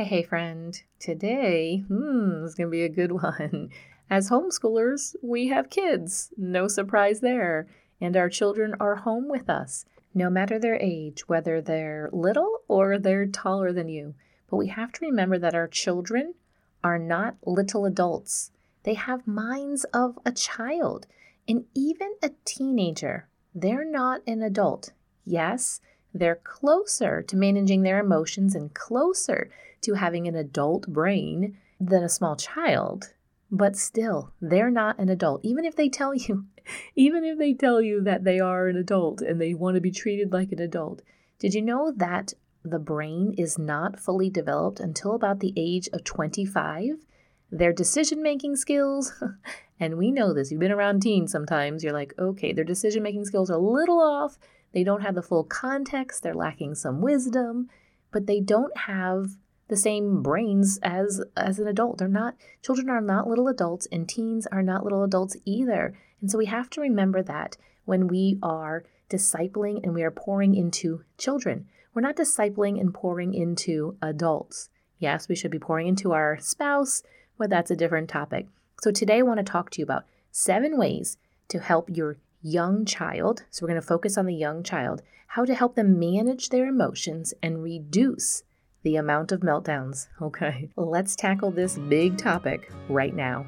Hey, hey, friend. Today, hmm, is going to be a good one. As homeschoolers, we have kids. No surprise there. And our children are home with us, no matter their age, whether they're little or they're taller than you. But we have to remember that our children are not little adults. They have minds of a child. And even a teenager, they're not an adult. Yes, they're closer to managing their emotions and closer to having an adult brain than a small child. But still, they're not an adult. Even if they tell you, even if they tell you that they are an adult and they want to be treated like an adult. Did you know that the brain is not fully developed until about the age of 25? Their decision making skills, and we know this, you've been around teens sometimes, you're like, okay, their decision making skills are a little off. They don't have the full context, they're lacking some wisdom, but they don't have the same brains as as an adult. They're not children are not little adults and teens are not little adults either. And so we have to remember that when we are discipling and we are pouring into children. We're not discipling and pouring into adults. Yes, we should be pouring into our spouse, but that's a different topic. So today I want to talk to you about seven ways to help your young child. So we're going to focus on the young child, how to help them manage their emotions and reduce the amount of meltdowns. Okay, let's tackle this big topic right now.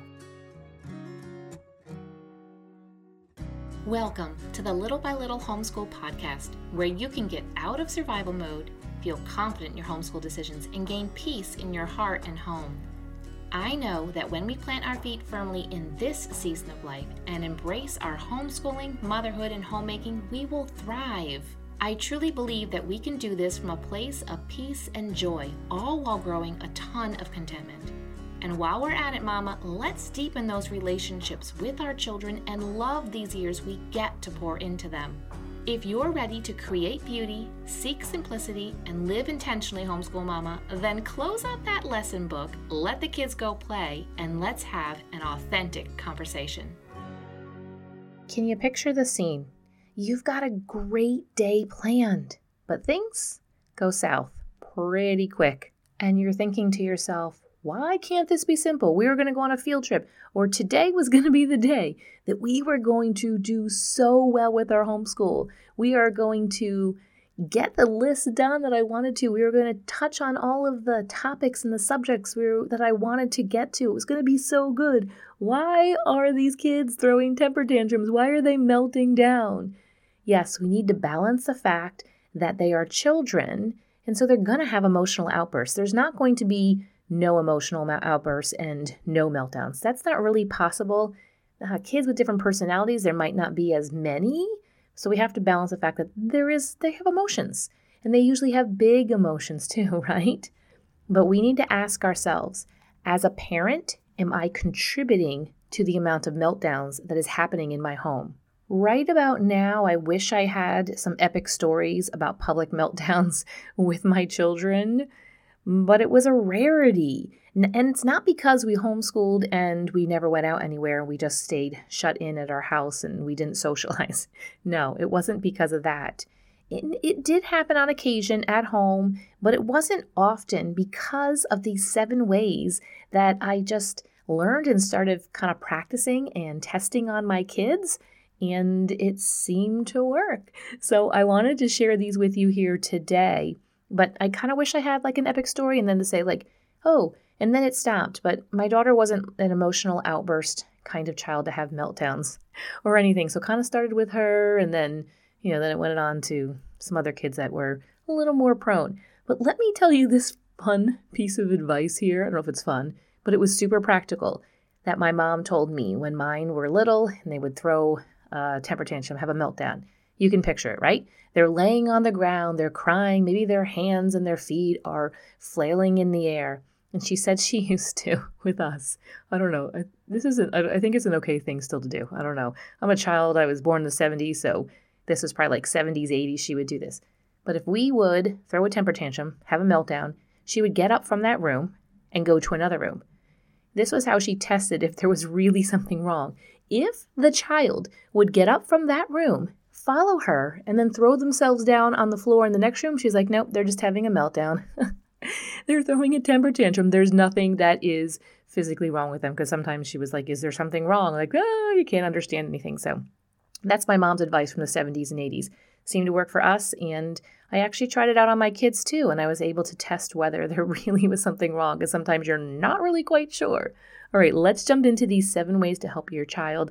Welcome to the Little by Little Homeschool Podcast, where you can get out of survival mode, feel confident in your homeschool decisions, and gain peace in your heart and home. I know that when we plant our feet firmly in this season of life and embrace our homeschooling, motherhood, and homemaking, we will thrive. I truly believe that we can do this from a place of peace and joy, all while growing a ton of contentment. And while we're at it, Mama, let's deepen those relationships with our children and love these years we get to pour into them. If you're ready to create beauty, seek simplicity, and live intentionally, homeschool mama, then close up that lesson book, let the kids go play, and let's have an authentic conversation. Can you picture the scene? You've got a great day planned, but things go south pretty quick. And you're thinking to yourself, why can't this be simple? We were going to go on a field trip, or today was going to be the day that we were going to do so well with our homeschool. We are going to get the list done that I wanted to. We were going to touch on all of the topics and the subjects we were, that I wanted to get to. It was going to be so good. Why are these kids throwing temper tantrums? Why are they melting down? Yes, we need to balance the fact that they are children, and so they're going to have emotional outbursts. There's not going to be no emotional outbursts and no meltdowns. That's not really possible. Uh, kids with different personalities, there might not be as many. So we have to balance the fact that there is they have emotions and they usually have big emotions too, right? But we need to ask ourselves, as a parent, am I contributing to the amount of meltdowns that is happening in my home? Right about now, I wish I had some epic stories about public meltdowns with my children, but it was a rarity. And it's not because we homeschooled and we never went out anywhere. We just stayed shut in at our house and we didn't socialize. No, it wasn't because of that. It, it did happen on occasion at home, but it wasn't often because of these seven ways that I just learned and started kind of practicing and testing on my kids and it seemed to work. So I wanted to share these with you here today. But I kind of wish I had like an epic story and then to say, like, oh, and then it stopped. But my daughter wasn't an emotional outburst kind of child to have meltdowns or anything. So kind of started with her and then, you know, then it went on to some other kids that were a little more prone. But let me tell you this fun piece of advice here. I don't know if it's fun, but it was super practical that my mom told me when mine were little and they would throw uh, temper tantrum, have a meltdown. You can picture it, right? They're laying on the ground, they're crying, maybe their hands and their feet are flailing in the air. And she said she used to with us. I don't know. This isn't, I think it's an okay thing still to do. I don't know. I'm a child. I was born in the 70s, so this was probably like 70s, 80s. She would do this. But if we would throw a temper tantrum, have a meltdown, she would get up from that room and go to another room. This was how she tested if there was really something wrong if the child would get up from that room, follow her, and then throw themselves down on the floor in the next room, she's like, nope, they're just having a meltdown. they're throwing a temper tantrum. There's nothing that is physically wrong with them because sometimes she was like, Is there something wrong? Like, oh, you can't understand anything. So that's my mom's advice from the 70s and 80s. Seemed to work for us, and I actually tried it out on my kids too, and I was able to test whether there really was something wrong because sometimes you're not really quite sure. All right, let's jump into these seven ways to help your child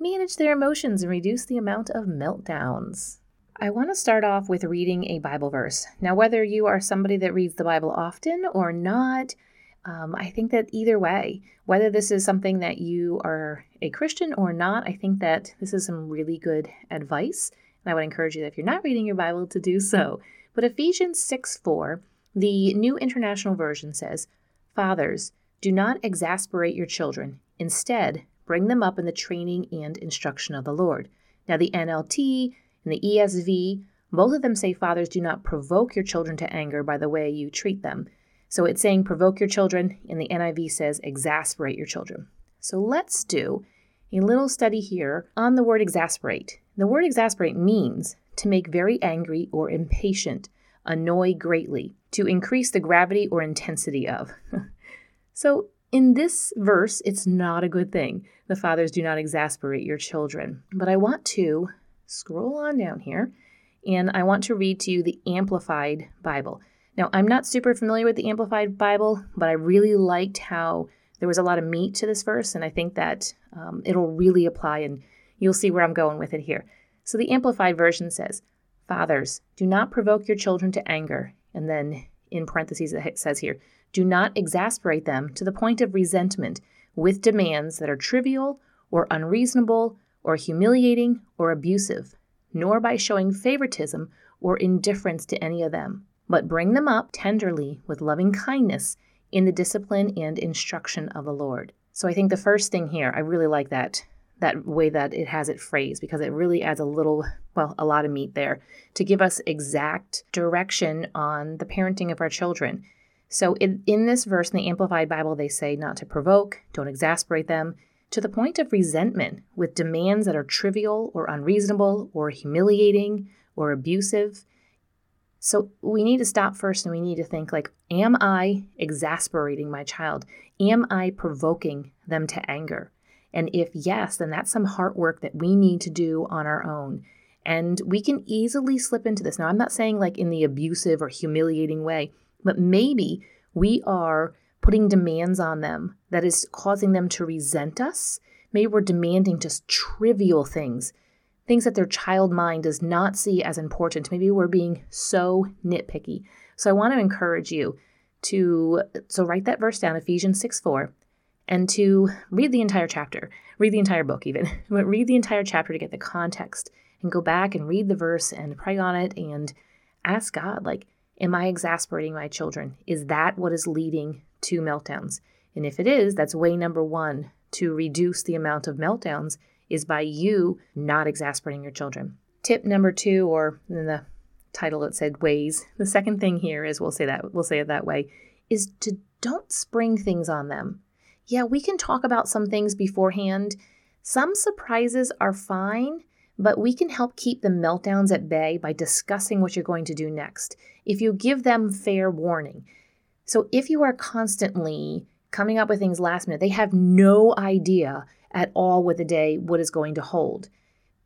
manage their emotions and reduce the amount of meltdowns. I want to start off with reading a Bible verse. Now, whether you are somebody that reads the Bible often or not, um, I think that either way, whether this is something that you are a Christian or not, I think that this is some really good advice. And I would encourage you that if you're not reading your Bible to do so. But Ephesians 6 4, the New International Version says, Fathers, do not exasperate your children. Instead, bring them up in the training and instruction of the Lord. Now, the NLT and the ESV, both of them say fathers do not provoke your children to anger by the way you treat them. So it's saying provoke your children, and the NIV says exasperate your children. So let's do a little study here on the word exasperate. The word exasperate means to make very angry or impatient, annoy greatly, to increase the gravity or intensity of. so in this verse, it's not a good thing. The fathers do not exasperate your children. But I want to scroll on down here, and I want to read to you the Amplified Bible. Now, I'm not super familiar with the Amplified Bible, but I really liked how there was a lot of meat to this verse, and I think that um, it'll really apply, and you'll see where I'm going with it here. So, the Amplified Version says, Fathers, do not provoke your children to anger. And then in parentheses, it says here, do not exasperate them to the point of resentment with demands that are trivial or unreasonable or humiliating or abusive, nor by showing favoritism or indifference to any of them, but bring them up tenderly with loving kindness in the discipline and instruction of the Lord. So I think the first thing here, I really like that that way that it has it phrased because it really adds a little, well, a lot of meat there to give us exact direction on the parenting of our children. So in, in this verse in the Amplified Bible, they say not to provoke, don't exasperate them, to the point of resentment with demands that are trivial or unreasonable or humiliating or abusive. So we need to stop first and we need to think like am I exasperating my child? Am I provoking them to anger? And if yes, then that's some heart work that we need to do on our own. And we can easily slip into this. Now, I'm not saying like in the abusive or humiliating way, but maybe we are putting demands on them that is causing them to resent us. Maybe we're demanding just trivial things, things that their child mind does not see as important. Maybe we're being so nitpicky. So I want to encourage you to so write that verse down, Ephesians 6 4, and to read the entire chapter, read the entire book even, but read the entire chapter to get the context and go back and read the verse and pray on it and ask God, like, am I exasperating my children? Is that what is leading to meltdowns. And if it is, that's way number one to reduce the amount of meltdowns is by you not exasperating your children. Tip number two, or in the title it said ways. The second thing here is we'll say that we'll say it that way, is to don't spring things on them. Yeah, we can talk about some things beforehand. Some surprises are fine, but we can help keep the meltdowns at bay by discussing what you're going to do next. If you give them fair warning, so if you are constantly coming up with things last minute, they have no idea at all what the day what is going to hold.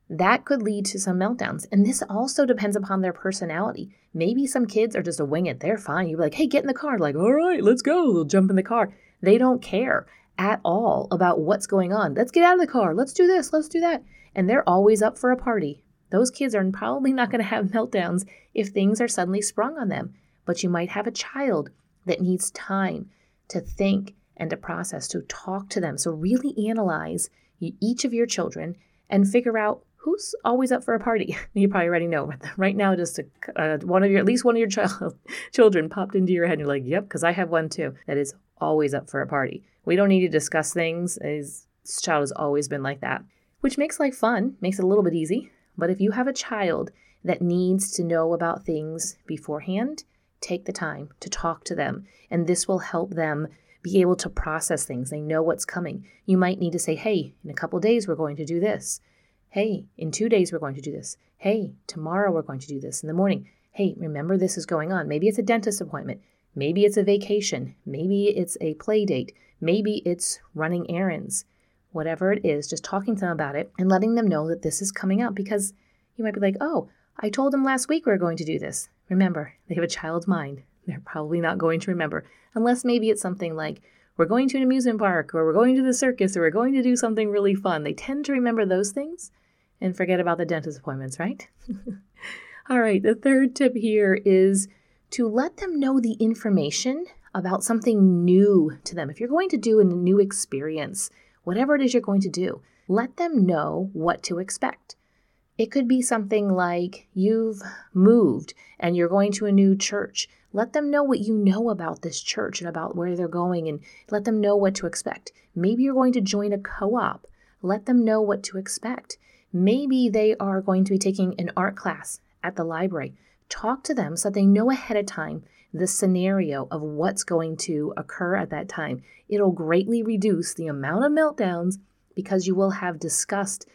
That could lead to some meltdowns. And this also depends upon their personality. Maybe some kids are just a wing it. They're fine. You're like, hey, get in the car. Like, all right, let's go. They'll jump in the car. They don't care at all about what's going on. Let's get out of the car. Let's do this. Let's do that. And they're always up for a party. Those kids are probably not going to have meltdowns if things are suddenly sprung on them. But you might have a child that needs time to think and to process, to talk to them. So, really analyze each of your children and figure out who's always up for a party. you probably already know. Right now, just a, uh, one of your, at least one of your child, children popped into your head, and you're like, "Yep," because I have one too that is always up for a party. We don't need to discuss things. His child has always been like that, which makes life fun, makes it a little bit easy. But if you have a child that needs to know about things beforehand, take the time to talk to them, and this will help them be able to process things. They know what's coming. You might need to say, hey, in a couple days, we're going to do this. Hey, in two days, we're going to do this. Hey, tomorrow, we're going to do this in the morning. Hey, remember this is going on. Maybe it's a dentist appointment. Maybe it's a vacation. Maybe it's a play date. Maybe it's running errands. Whatever it is, just talking to them about it and letting them know that this is coming up because you might be like, oh, I told them last week we are going to do this. Remember, they have a child's mind. They're probably not going to remember, unless maybe it's something like, we're going to an amusement park, or we're going to the circus, or we're going to do something really fun. They tend to remember those things and forget about the dentist appointments, right? All right, the third tip here is to let them know the information about something new to them. If you're going to do a new experience, whatever it is you're going to do, let them know what to expect. It could be something like you've moved and you're going to a new church. Let them know what you know about this church and about where they're going and let them know what to expect. Maybe you're going to join a co op. Let them know what to expect. Maybe they are going to be taking an art class at the library. Talk to them so they know ahead of time the scenario of what's going to occur at that time. It'll greatly reduce the amount of meltdowns because you will have discussed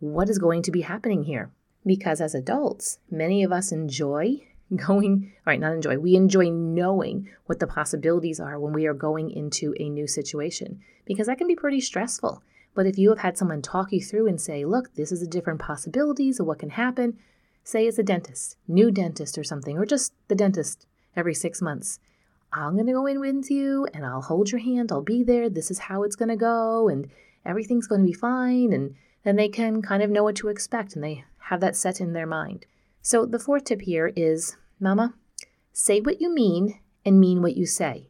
what is going to be happening here. Because as adults, many of us enjoy going, all right, not enjoy, we enjoy knowing what the possibilities are when we are going into a new situation because that can be pretty stressful. But if you have had someone talk you through and say, look, this is the different possibilities of what can happen, say it's a dentist, new dentist or something, or just the dentist every six months. I'm going to go in with you and I'll hold your hand. I'll be there. This is how it's going to go and everything's going to be fine. And then they can kind of know what to expect and they have that set in their mind. So the fourth tip here is Mama, say what you mean and mean what you say,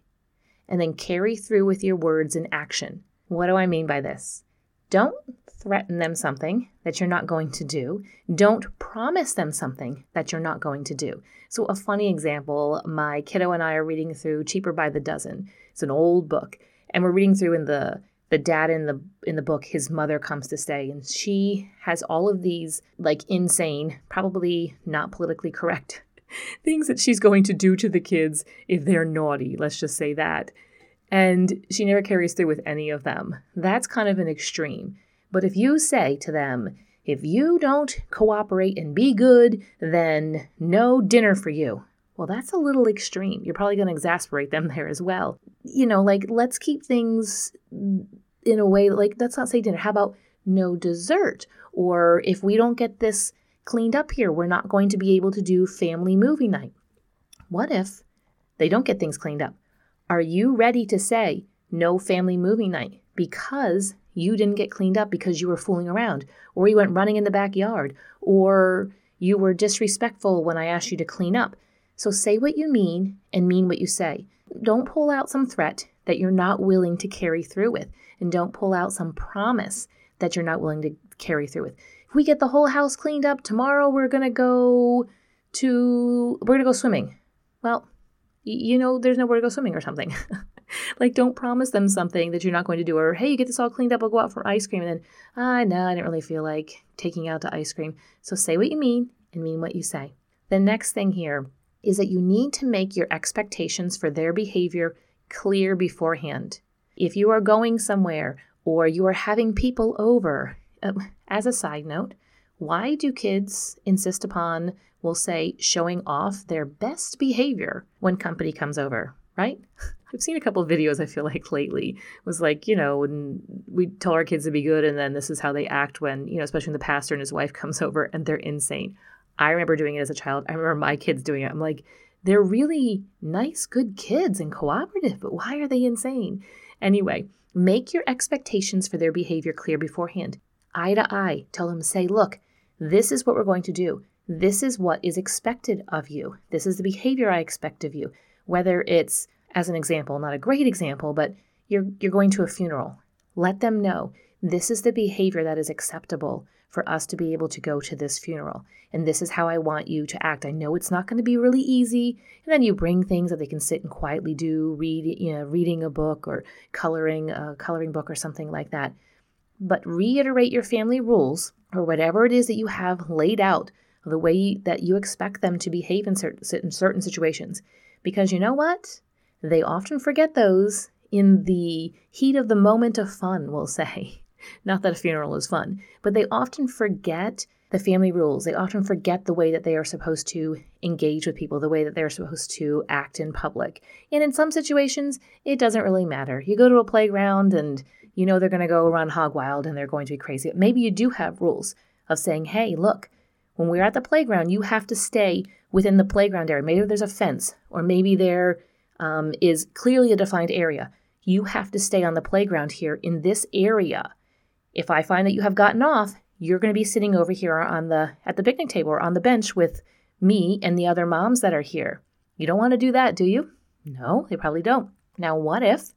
and then carry through with your words in action. What do I mean by this? Don't threaten them something that you're not going to do. Don't promise them something that you're not going to do. So, a funny example my kiddo and I are reading through Cheaper by the Dozen. It's an old book, and we're reading through in the the dad in the in the book his mother comes to stay and she has all of these like insane probably not politically correct things that she's going to do to the kids if they're naughty let's just say that and she never carries through with any of them that's kind of an extreme but if you say to them if you don't cooperate and be good then no dinner for you well, that's a little extreme. You're probably going to exasperate them there as well. You know, like let's keep things in a way like let's not say dinner. How about no dessert? Or if we don't get this cleaned up here, we're not going to be able to do family movie night. What if they don't get things cleaned up? Are you ready to say no family movie night because you didn't get cleaned up because you were fooling around, or you went running in the backyard, or you were disrespectful when I asked you to clean up? So say what you mean and mean what you say. Don't pull out some threat that you're not willing to carry through with, and don't pull out some promise that you're not willing to carry through with. If we get the whole house cleaned up tomorrow, we're going to go to we're to go swimming. Well, you know there's nowhere to go swimming or something. like don't promise them something that you're not going to do or hey, you get this all cleaned up, I'll go out for ice cream and then ah, no, I didn't really feel like taking out to ice cream. So say what you mean and mean what you say. The next thing here is that you need to make your expectations for their behavior clear beforehand. If you are going somewhere or you are having people over, uh, as a side note, why do kids insist upon, we'll say, showing off their best behavior when company comes over, right? I've seen a couple of videos I feel like lately was like, you know, when we tell our kids to be good and then this is how they act when, you know, especially when the pastor and his wife comes over and they're insane. I remember doing it as a child. I remember my kids doing it. I'm like, they're really nice, good kids and cooperative, but why are they insane? Anyway, make your expectations for their behavior clear beforehand. Eye to eye, tell them, say, look, this is what we're going to do. This is what is expected of you. This is the behavior I expect of you. Whether it's, as an example, not a great example, but you're, you're going to a funeral. Let them know this is the behavior that is acceptable for us to be able to go to this funeral. And this is how I want you to act. I know it's not going to be really easy. And then you bring things that they can sit and quietly do, read, you know, reading a book or coloring a coloring book or something like that. But reiterate your family rules or whatever it is that you have laid out, the way that you expect them to behave in certain, certain situations. Because you know what? They often forget those in the heat of the moment of fun, we'll say. Not that a funeral is fun, but they often forget the family rules. They often forget the way that they are supposed to engage with people, the way that they're supposed to act in public. And in some situations, it doesn't really matter. You go to a playground and you know they're going to go run hog wild and they're going to be crazy. Maybe you do have rules of saying, hey, look, when we're at the playground, you have to stay within the playground area. Maybe there's a fence, or maybe there um, is clearly a defined area. You have to stay on the playground here in this area. If I find that you have gotten off, you're going to be sitting over here on the at the picnic table or on the bench with me and the other moms that are here. You don't want to do that, do you? No, they probably don't. Now, what if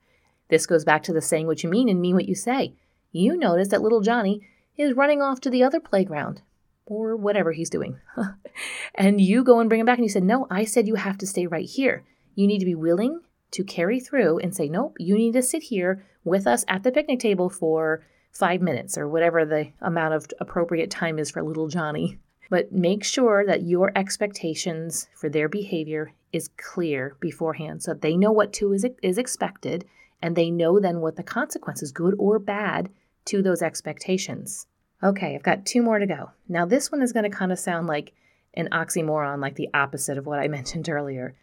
this goes back to the saying what you mean and mean what you say? You notice that little Johnny is running off to the other playground or whatever he's doing. and you go and bring him back and you said, No, I said you have to stay right here. You need to be willing to carry through and say, Nope, you need to sit here with us at the picnic table for five minutes or whatever the amount of appropriate time is for little Johnny. But make sure that your expectations for their behavior is clear beforehand so that they know what to is, is expected and they know then what the consequences, good or bad, to those expectations. Okay, I've got two more to go. Now, this one is going to kind of sound like an oxymoron, like the opposite of what I mentioned earlier.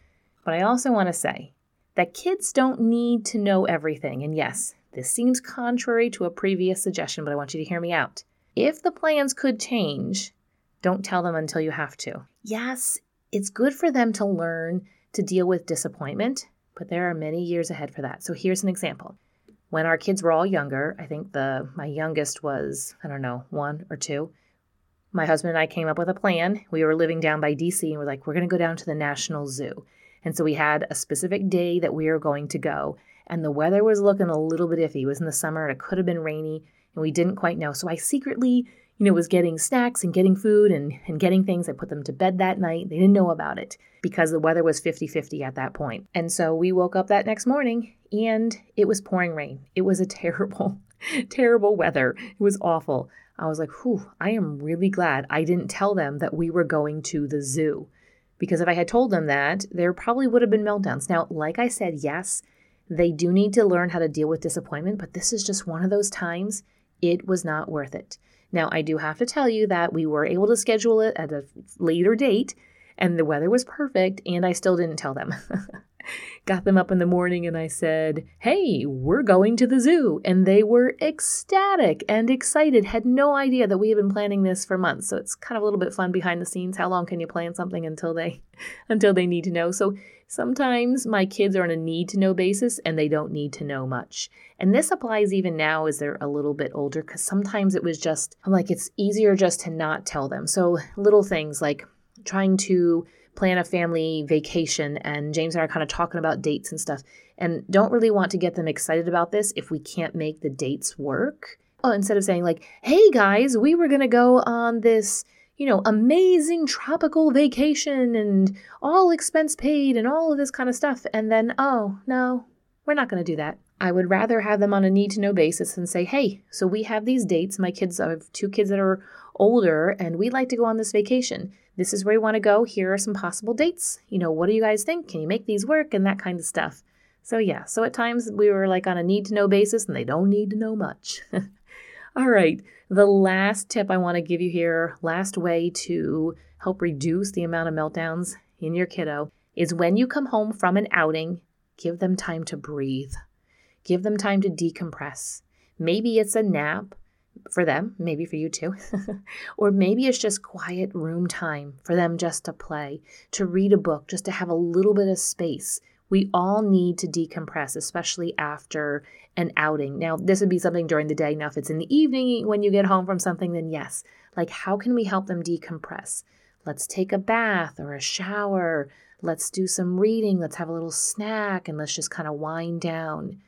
But I also want to say that kids don't need to know everything. And yes, this seems contrary to a previous suggestion, but I want you to hear me out. If the plans could change, don't tell them until you have to. Yes, it's good for them to learn to deal with disappointment, but there are many years ahead for that. So here's an example when our kids were all younger, I think the my youngest was, I don't know, one or two. My husband and I came up with a plan. We were living down by DC and we're like, we're going to go down to the National Zoo. And so we had a specific day that we were going to go. And the weather was looking a little bit iffy. It was in the summer and it could have been rainy and we didn't quite know. So I secretly, you know, was getting snacks and getting food and, and getting things. I put them to bed that night. They didn't know about it because the weather was 50 50 at that point. And so we woke up that next morning and it was pouring rain. It was a terrible, terrible weather. It was awful. I was like, whew, I am really glad I didn't tell them that we were going to the zoo. Because if I had told them that, there probably would have been meltdowns. Now, like I said, yes, they do need to learn how to deal with disappointment, but this is just one of those times it was not worth it. Now, I do have to tell you that we were able to schedule it at a later date and the weather was perfect, and I still didn't tell them. got them up in the morning and I said, Hey, we're going to the zoo. And they were ecstatic and excited, had no idea that we had been planning this for months. So it's kind of a little bit fun behind the scenes. How long can you plan something until they until they need to know? So sometimes my kids are on a need to know basis and they don't need to know much. And this applies even now as they're a little bit older because sometimes it was just, I'm like, it's easier just to not tell them. So little things like trying to plan a family vacation and James and I are kind of talking about dates and stuff and don't really want to get them excited about this if we can't make the dates work. Oh, instead of saying like, "Hey guys, we were going to go on this, you know, amazing tropical vacation and all expense paid and all of this kind of stuff." And then, "Oh, no, we're not going to do that." I would rather have them on a need to know basis and say, "Hey, so we have these dates. My kids I have two kids that are older and we'd like to go on this vacation." This is where you want to go. Here are some possible dates. You know, what do you guys think? Can you make these work? And that kind of stuff. So, yeah, so at times we were like on a need to know basis and they don't need to know much. All right, the last tip I want to give you here, last way to help reduce the amount of meltdowns in your kiddo is when you come home from an outing, give them time to breathe. Give them time to decompress. Maybe it's a nap, for them, maybe for you too. or maybe it's just quiet room time for them just to play, to read a book, just to have a little bit of space. We all need to decompress, especially after an outing. Now, this would be something during the day. Now, if it's in the evening when you get home from something, then yes. Like, how can we help them decompress? Let's take a bath or a shower. Let's do some reading. Let's have a little snack and let's just kind of wind down.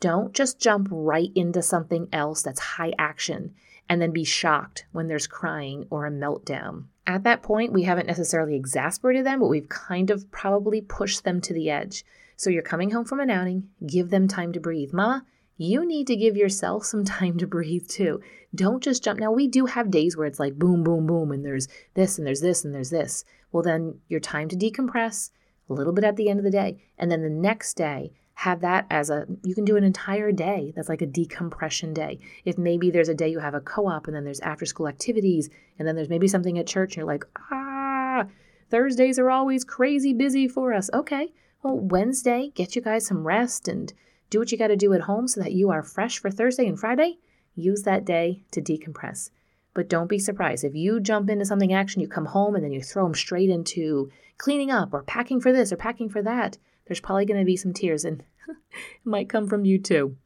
Don't just jump right into something else that's high action and then be shocked when there's crying or a meltdown. At that point, we haven't necessarily exasperated them, but we've kind of probably pushed them to the edge. So you're coming home from an outing, give them time to breathe. Mama, you need to give yourself some time to breathe too. Don't just jump. Now, we do have days where it's like boom, boom, boom, and there's this, and there's this, and there's this. Well, then your time to decompress, a little bit at the end of the day. And then the next day, have that as a you can do an entire day that's like a decompression day. If maybe there's a day you have a co-op and then there's after school activities and then there's maybe something at church and you're like ah thursdays are always crazy busy for us. Okay well wednesday get you guys some rest and do what you got to do at home so that you are fresh for thursday and friday. Use that day to decompress. But don't be surprised if you jump into something action you come home and then you throw them straight into cleaning up or packing for this or packing for that there's probably going to be some tears and it might come from you too.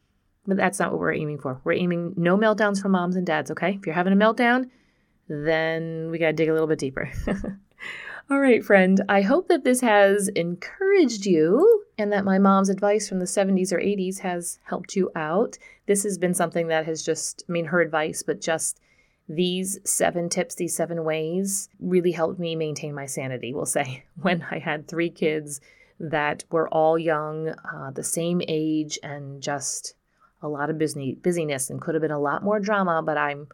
But that's not what we're aiming for. We're aiming no meltdowns from moms and dads, okay? If you're having a meltdown, then we got to dig a little bit deeper. All right, friend. I hope that this has encouraged you and that my mom's advice from the 70s or 80s has helped you out. This has been something that has just, I mean, her advice, but just these seven tips, these seven ways really helped me maintain my sanity, we'll say, when I had three kids that we're all young, uh, the same age, and just a lot of busy, busyness and could have been a lot more drama, but I'm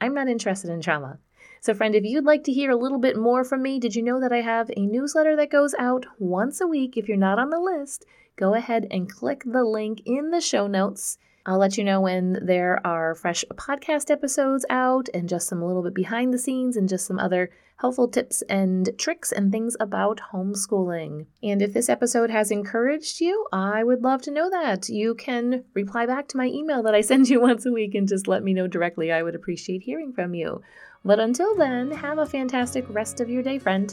I'm not interested in drama. So, friend, if you'd like to hear a little bit more from me, did you know that I have a newsletter that goes out once a week? If you're not on the list, go ahead and click the link in the show notes I'll let you know when there are fresh podcast episodes out and just some a little bit behind the scenes and just some other helpful tips and tricks and things about homeschooling. And if this episode has encouraged you, I would love to know that. You can reply back to my email that I send you once a week and just let me know directly. I would appreciate hearing from you. But until then, have a fantastic rest of your day, friend.